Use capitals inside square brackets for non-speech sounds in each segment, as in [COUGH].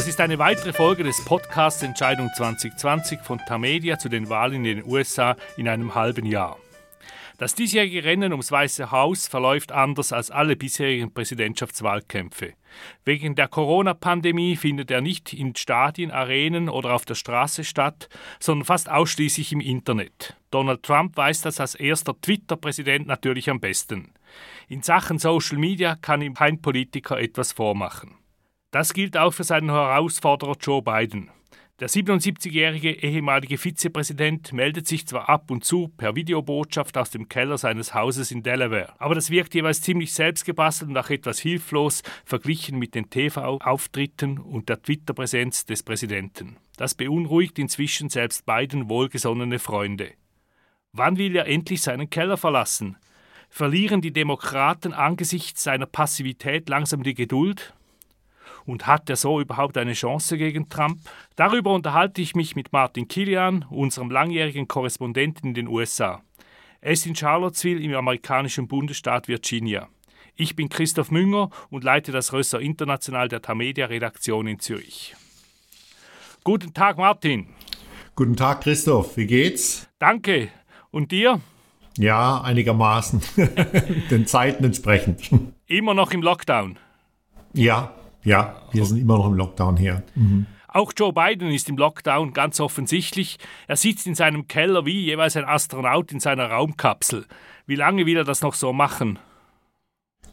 Das ist eine weitere Folge des Podcasts Entscheidung 2020 von Tamedia zu den Wahlen in den USA in einem halben Jahr. Das diesjährige Rennen ums Weiße Haus verläuft anders als alle bisherigen Präsidentschaftswahlkämpfe. Wegen der Corona-Pandemie findet er nicht in Stadien, Arenen oder auf der Straße statt, sondern fast ausschließlich im Internet. Donald Trump weiß das als erster Twitter-Präsident natürlich am besten. In Sachen Social Media kann ihm kein Politiker etwas vormachen. Das gilt auch für seinen Herausforderer Joe Biden. Der 77-jährige ehemalige Vizepräsident meldet sich zwar ab und zu per Videobotschaft aus dem Keller seines Hauses in Delaware, aber das wirkt jeweils ziemlich selbstgebastelt und auch etwas hilflos verglichen mit den TV-Auftritten und der Twitter-Präsenz des Präsidenten. Das beunruhigt inzwischen selbst beiden wohlgesonnene Freunde. Wann will er endlich seinen Keller verlassen? Verlieren die Demokraten angesichts seiner Passivität langsam die Geduld? Und hat er so überhaupt eine Chance gegen Trump? Darüber unterhalte ich mich mit Martin Kilian, unserem langjährigen Korrespondenten in den USA. Er ist in Charlottesville im amerikanischen Bundesstaat Virginia. Ich bin Christoph Münger und leite das Rösser International der Tamedia Redaktion in Zürich. Guten Tag, Martin. Guten Tag, Christoph. Wie geht's? Danke. Und dir? Ja, einigermaßen. [LAUGHS] Den Zeiten entsprechend. Immer noch im Lockdown? Ja, ja, wir sind immer noch im Lockdown hier. Mhm. Auch Joe Biden ist im Lockdown ganz offensichtlich. Er sitzt in seinem Keller wie jeweils ein Astronaut in seiner Raumkapsel. Wie lange will er das noch so machen?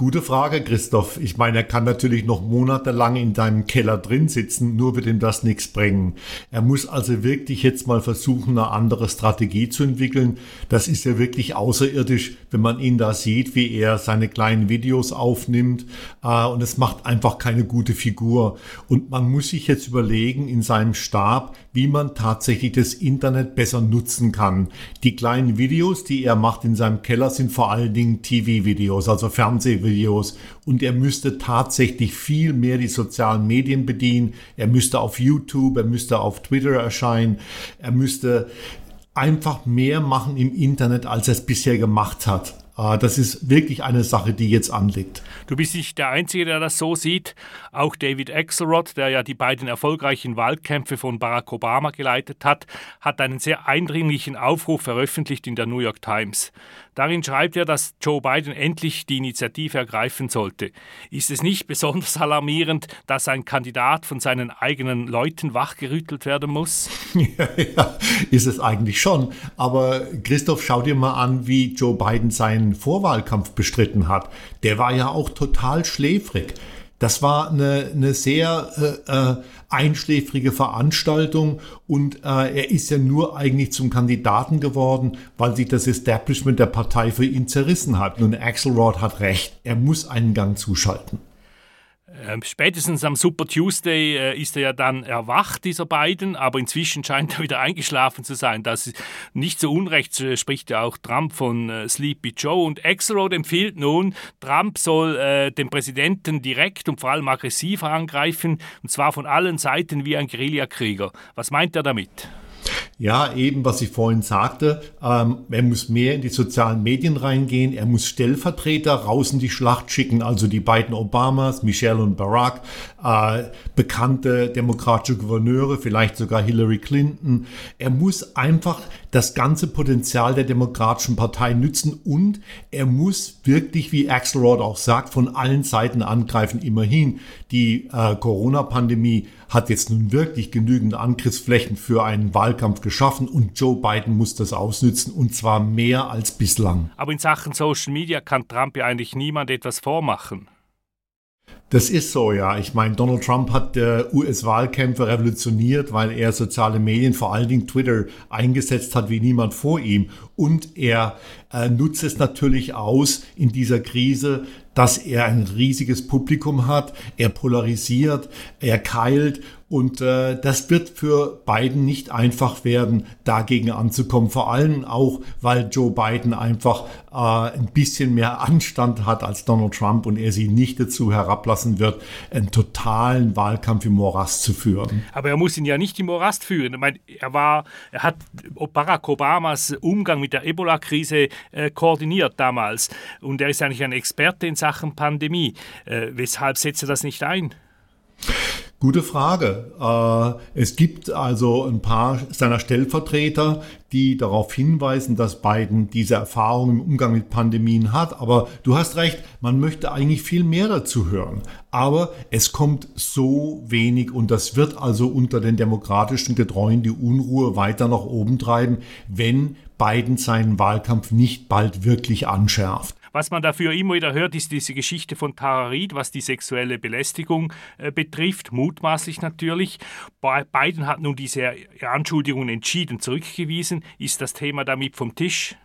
Gute Frage, Christoph. Ich meine, er kann natürlich noch monatelang in deinem Keller drin sitzen, nur wird ihm das nichts bringen. Er muss also wirklich jetzt mal versuchen, eine andere Strategie zu entwickeln. Das ist ja wirklich außerirdisch, wenn man ihn da sieht, wie er seine kleinen Videos aufnimmt. Äh, und es macht einfach keine gute Figur. Und man muss sich jetzt überlegen in seinem Stab, wie man tatsächlich das Internet besser nutzen kann. Die kleinen Videos, die er macht in seinem Keller, sind vor allen Dingen TV-Videos, also Fernsehvideos. Videos und er müsste tatsächlich viel mehr die sozialen Medien bedienen. Er müsste auf YouTube, er müsste auf Twitter erscheinen, er müsste einfach mehr machen im Internet, als er es bisher gemacht hat. Ah, das ist wirklich eine Sache, die jetzt anliegt. Du bist nicht der Einzige, der das so sieht. Auch David Axelrod, der ja die beiden erfolgreichen Wahlkämpfe von Barack Obama geleitet hat, hat einen sehr eindringlichen Aufruf veröffentlicht in der New York Times. Darin schreibt er, dass Joe Biden endlich die Initiative ergreifen sollte. Ist es nicht besonders alarmierend, dass ein Kandidat von seinen eigenen Leuten wachgerüttelt werden muss? [LAUGHS] Ja, ja, ist es eigentlich schon. Aber Christoph, schau dir mal an, wie Joe Biden seinen Vorwahlkampf bestritten hat. Der war ja auch total schläfrig. Das war eine, eine sehr äh, äh, einschläfrige Veranstaltung und äh, er ist ja nur eigentlich zum Kandidaten geworden, weil sich das Establishment der Partei für ihn zerrissen hat. Nun, Axelrod hat recht, er muss einen Gang zuschalten. Ähm, spätestens am Super Tuesday äh, ist er ja dann erwacht, dieser beiden, aber inzwischen scheint er wieder eingeschlafen zu sein. Das ist nicht so unrecht, äh, spricht ja auch Trump von äh, Sleepy Joe. Und Axelrod empfiehlt nun, Trump soll den Präsidenten direkt und vor allem aggressiv angreifen, und zwar von allen Seiten wie ein Guerillakrieger. Was meint er damit? Ja, eben, was ich vorhin sagte, ähm, er muss mehr in die sozialen Medien reingehen, er muss Stellvertreter raus in die Schlacht schicken, also die beiden Obamas, Michelle und Barack, äh, bekannte demokratische Gouverneure, vielleicht sogar Hillary Clinton. Er muss einfach das ganze Potenzial der Demokratischen Partei nützen und er muss wirklich, wie Axelrod auch sagt, von allen Seiten angreifen. Immerhin, die äh, Corona-Pandemie hat jetzt nun wirklich genügend Angriffsflächen für einen Wahlkampf geschaffen und Joe Biden muss das ausnützen und zwar mehr als bislang. Aber in Sachen Social Media kann Trump ja eigentlich niemand etwas vormachen. Das ist so, ja. Ich meine, Donald Trump hat äh, US-Wahlkämpfe revolutioniert, weil er soziale Medien, vor allen Dingen Twitter, eingesetzt hat wie niemand vor ihm. Und er äh, nutzt es natürlich aus in dieser Krise, dass er ein riesiges Publikum hat. Er polarisiert, er keilt und äh, das wird für Biden nicht einfach werden, dagegen anzukommen. Vor allem auch, weil Joe Biden einfach äh, ein bisschen mehr Anstand hat als Donald Trump und er sie nicht dazu herablassen wird, einen totalen Wahlkampf im Morast zu führen. Aber er muss ihn ja nicht im Morast führen. Ich meine, er war, er hat Barack Obamas Umgang mit der Ebola-Krise äh, koordiniert damals und er ist eigentlich ein Experte in Sachen Pandemie. Äh, weshalb setzt er das nicht ein? Gute Frage. Äh, es gibt also ein paar seiner Stellvertreter, die darauf hinweisen, dass Biden diese Erfahrung im Umgang mit Pandemien hat. Aber du hast recht, man möchte eigentlich viel mehr dazu hören. Aber es kommt so wenig und das wird also unter den demokratischen Getreuen die Unruhe weiter nach oben treiben, wenn Biden seinen Wahlkampf nicht bald wirklich anschärft. Was man dafür immer wieder hört, ist diese Geschichte von Tara Reid, was die sexuelle Belästigung äh, betrifft, mutmaßlich natürlich. Biden hat nun diese Anschuldigungen entschieden zurückgewiesen. Ist das Thema damit vom Tisch?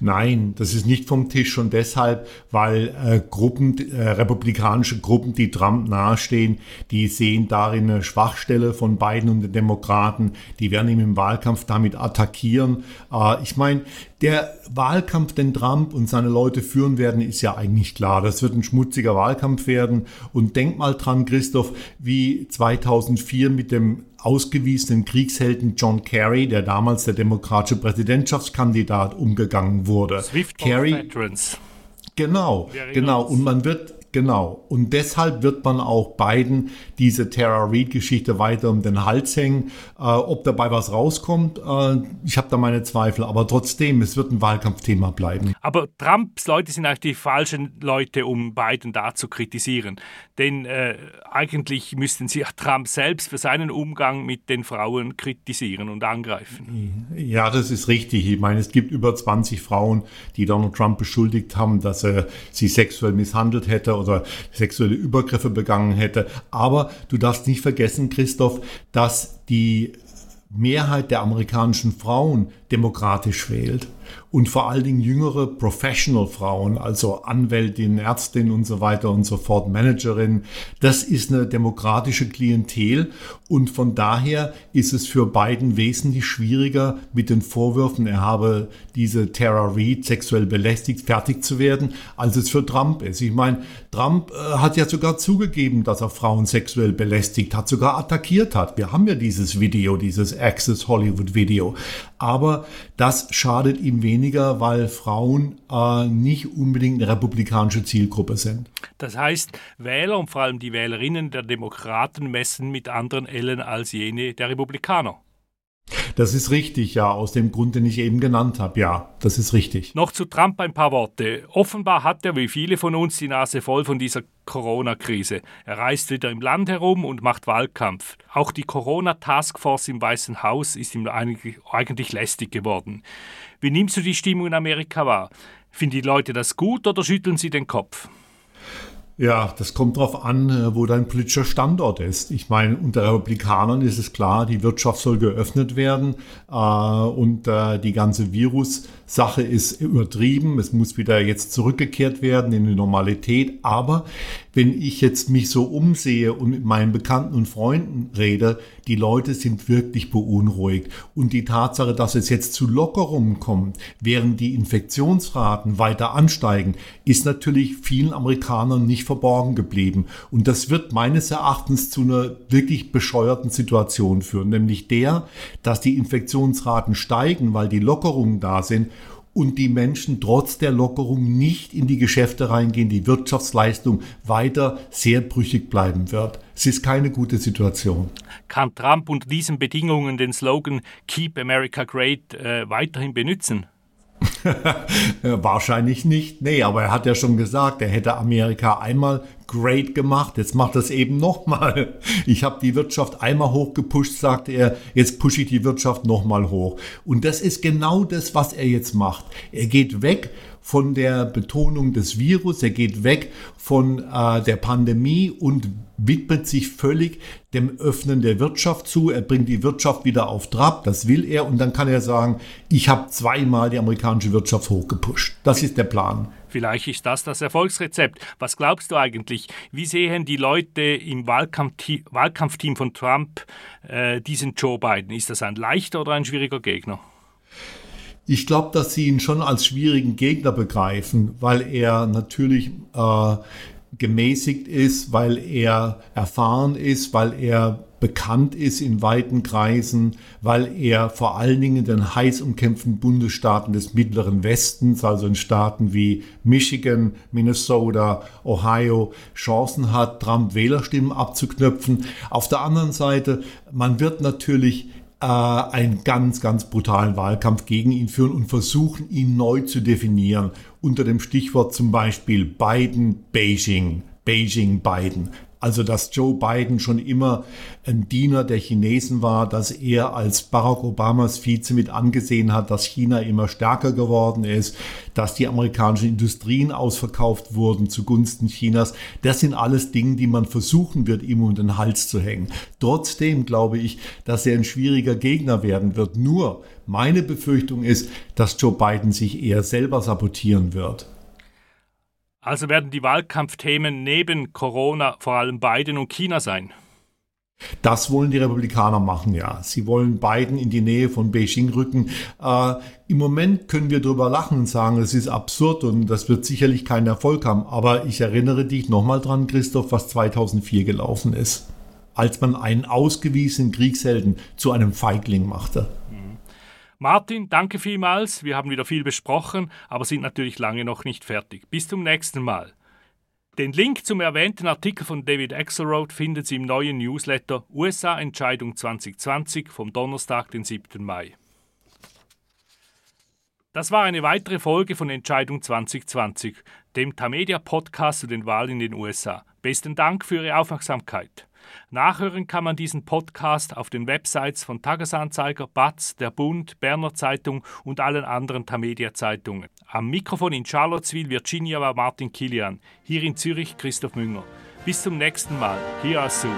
Nein, das ist nicht vom Tisch schon deshalb, weil äh, Gruppen, äh, republikanische Gruppen, die Trump nahestehen, die sehen darin eine Schwachstelle von Biden und den Demokraten. Die werden ihn im Wahlkampf damit attackieren. Äh, ich meine, der Wahlkampf, den Trump und seine Leute führen werden, ist ja eigentlich klar. Das wird ein schmutziger Wahlkampf werden. Und denk mal dran, Christoph, wie 2004 mit dem ausgewiesenen Kriegshelden John Kerry, der damals der demokratische Präsidentschaftskandidat, umgegangen wurde. Swift Kerry, Veterans. Genau, genau. Und man wird Genau. Und deshalb wird man auch beiden diese Tara Reid-Geschichte weiter um den Hals hängen. Äh, ob dabei was rauskommt, äh, ich habe da meine Zweifel. Aber trotzdem, es wird ein Wahlkampfthema bleiben. Aber Trumps Leute sind eigentlich die falschen Leute, um Biden da zu kritisieren. Denn äh, eigentlich müssten sie Trump selbst für seinen Umgang mit den Frauen kritisieren und angreifen. Ja, das ist richtig. Ich meine, es gibt über 20 Frauen, die Donald Trump beschuldigt haben, dass er sie sexuell misshandelt hätte oder sexuelle Übergriffe begangen hätte. Aber du darfst nicht vergessen, Christoph, dass die Mehrheit der amerikanischen Frauen demokratisch wählt und vor allen Dingen jüngere Professional-Frauen, also Anwältinnen, Ärztinnen und so weiter und so fort, Managerinnen, das ist eine demokratische Klientel und von daher ist es für Biden wesentlich schwieriger, mit den Vorwürfen, er habe diese Tara Reid sexuell belästigt, fertig zu werden, als es für Trump ist. Ich meine, Trump äh, hat ja sogar zugegeben, dass er Frauen sexuell belästigt hat, sogar attackiert hat. Wir haben ja dieses Video, dieses Access Hollywood Video. Aber das schadet ihm weniger, weil Frauen äh, nicht unbedingt eine republikanische Zielgruppe sind. Das heißt, Wähler und vor allem die Wählerinnen der Demokraten messen mit anderen Ellen als jene der Republikaner. Das ist richtig, ja, aus dem Grund, den ich eben genannt habe. Ja, das ist richtig. Noch zu Trump ein paar Worte. Offenbar hat er, wie viele von uns, die Nase voll von dieser Corona-Krise. Er reist wieder im Land herum und macht Wahlkampf. Auch die Corona-Taskforce im Weißen Haus ist ihm eigentlich, lästig geworden. Wie nimmst du die Stimmung in Amerika wahr? Finden die Leute das gut oder schütteln sie den Kopf? Ja, das kommt darauf an, äh, wo dein politischer Standort ist. Ich meine, unter Republikanern ist es klar, die Wirtschaft soll geöffnet werden äh, und äh, die ganze Virus-Sache ist übertrieben. Es muss wieder jetzt zurückgekehrt werden in die Normalität. Aber wenn ich jetzt mich so umsehe und mit meinen Bekannten und Freunden rede, die Leute sind wirklich beunruhigt. Und die Tatsache, dass es jetzt zu Lockerungen kommt, während die Infektionsraten weiter ansteigen, ist natürlich vielen Amerikanern nicht verborgen geblieben. Und das wird meines Erachtens zu einer wirklich bescheuerten Situation führen, nämlich der, dass die Infektionsraten steigen, weil die Lockerungen da sind und die Menschen trotz der Lockerung nicht in die Geschäfte reingehen, die Wirtschaftsleistung weiter sehr brüchig bleiben wird. Es ist keine gute Situation. Kann Trump unter diesen Bedingungen den Slogan Keep America Great äh, weiterhin benutzen? [LAUGHS] Wahrscheinlich nicht. Nee, aber er hat ja schon gesagt, er hätte Amerika einmal great gemacht. Jetzt macht es eben nochmal. Ich habe die Wirtschaft einmal hochgepusht, sagte er. Jetzt pushe ich die Wirtschaft nochmal hoch. Und das ist genau das, was er jetzt macht. Er geht weg von der Betonung des Virus, er geht weg von äh, der Pandemie und widmet sich völlig dem Öffnen der Wirtschaft zu. Er bringt die Wirtschaft wieder auf Trab, das will er und dann kann er sagen, ich habe zweimal die amerikanische Wirtschaft hochgepusht. Das ist der Plan. Vielleicht ist das das Erfolgsrezept. Was glaubst du eigentlich? Wie sehen die Leute im Wahlkampfteam von Trump äh, diesen Joe Biden? Ist das ein leichter oder ein schwieriger Gegner? Ich glaube, dass sie ihn schon als schwierigen Gegner begreifen, weil er natürlich äh, gemäßigt ist, weil er erfahren ist, weil er bekannt ist in weiten Kreisen, weil er vor allen Dingen in den heiß umkämpften Bundesstaaten des Mittleren Westens, also in Staaten wie Michigan, Minnesota, Ohio, Chancen hat, Trump Wählerstimmen abzuknöpfen. Auf der anderen Seite, man wird natürlich äh, einen ganz, ganz brutalen Wahlkampf gegen ihn führen und versuchen, ihn neu zu definieren. Unter dem Stichwort zum Beispiel Biden, Beijing, Beijing, Biden. Also, dass Joe Biden schon immer ein Diener der Chinesen war, dass er als Barack Obamas Vize mit angesehen hat, dass China immer stärker geworden ist, dass die amerikanischen Industrien ausverkauft wurden zugunsten Chinas. Das sind alles Dinge, die man versuchen wird, ihm um den Hals zu hängen. Trotzdem glaube ich, dass er ein schwieriger Gegner werden wird. Nur meine Befürchtung ist, dass Joe Biden sich eher selber sabotieren wird. Also werden die Wahlkampfthemen neben Corona vor allem Biden und China sein. Das wollen die Republikaner machen, ja. Sie wollen Biden in die Nähe von Beijing rücken. Äh, Im Moment können wir darüber lachen und sagen, es ist absurd und das wird sicherlich keinen Erfolg haben. Aber ich erinnere dich nochmal dran, Christoph, was 2004 gelaufen ist, als man einen ausgewiesenen Kriegshelden zu einem Feigling machte. Martin, danke vielmals. Wir haben wieder viel besprochen, aber sind natürlich lange noch nicht fertig. Bis zum nächsten Mal. Den Link zum erwähnten Artikel von David Axelrod findet Sie im neuen Newsletter USA Entscheidung 2020 vom Donnerstag, den 7. Mai. Das war eine weitere Folge von Entscheidung 2020, dem Tamedia Podcast zu den Wahlen in den USA. Besten Dank für Ihre Aufmerksamkeit. Nachhören kann man diesen Podcast auf den Websites von Tagesanzeiger, Batz, Der Bund, Berner Zeitung und allen anderen Tamedia-Zeitungen. Am Mikrofon in Charlottesville, Virginia war Martin Kilian, hier in Zürich Christoph Münger. Bis zum nächsten Mal. Hier aus Zoom.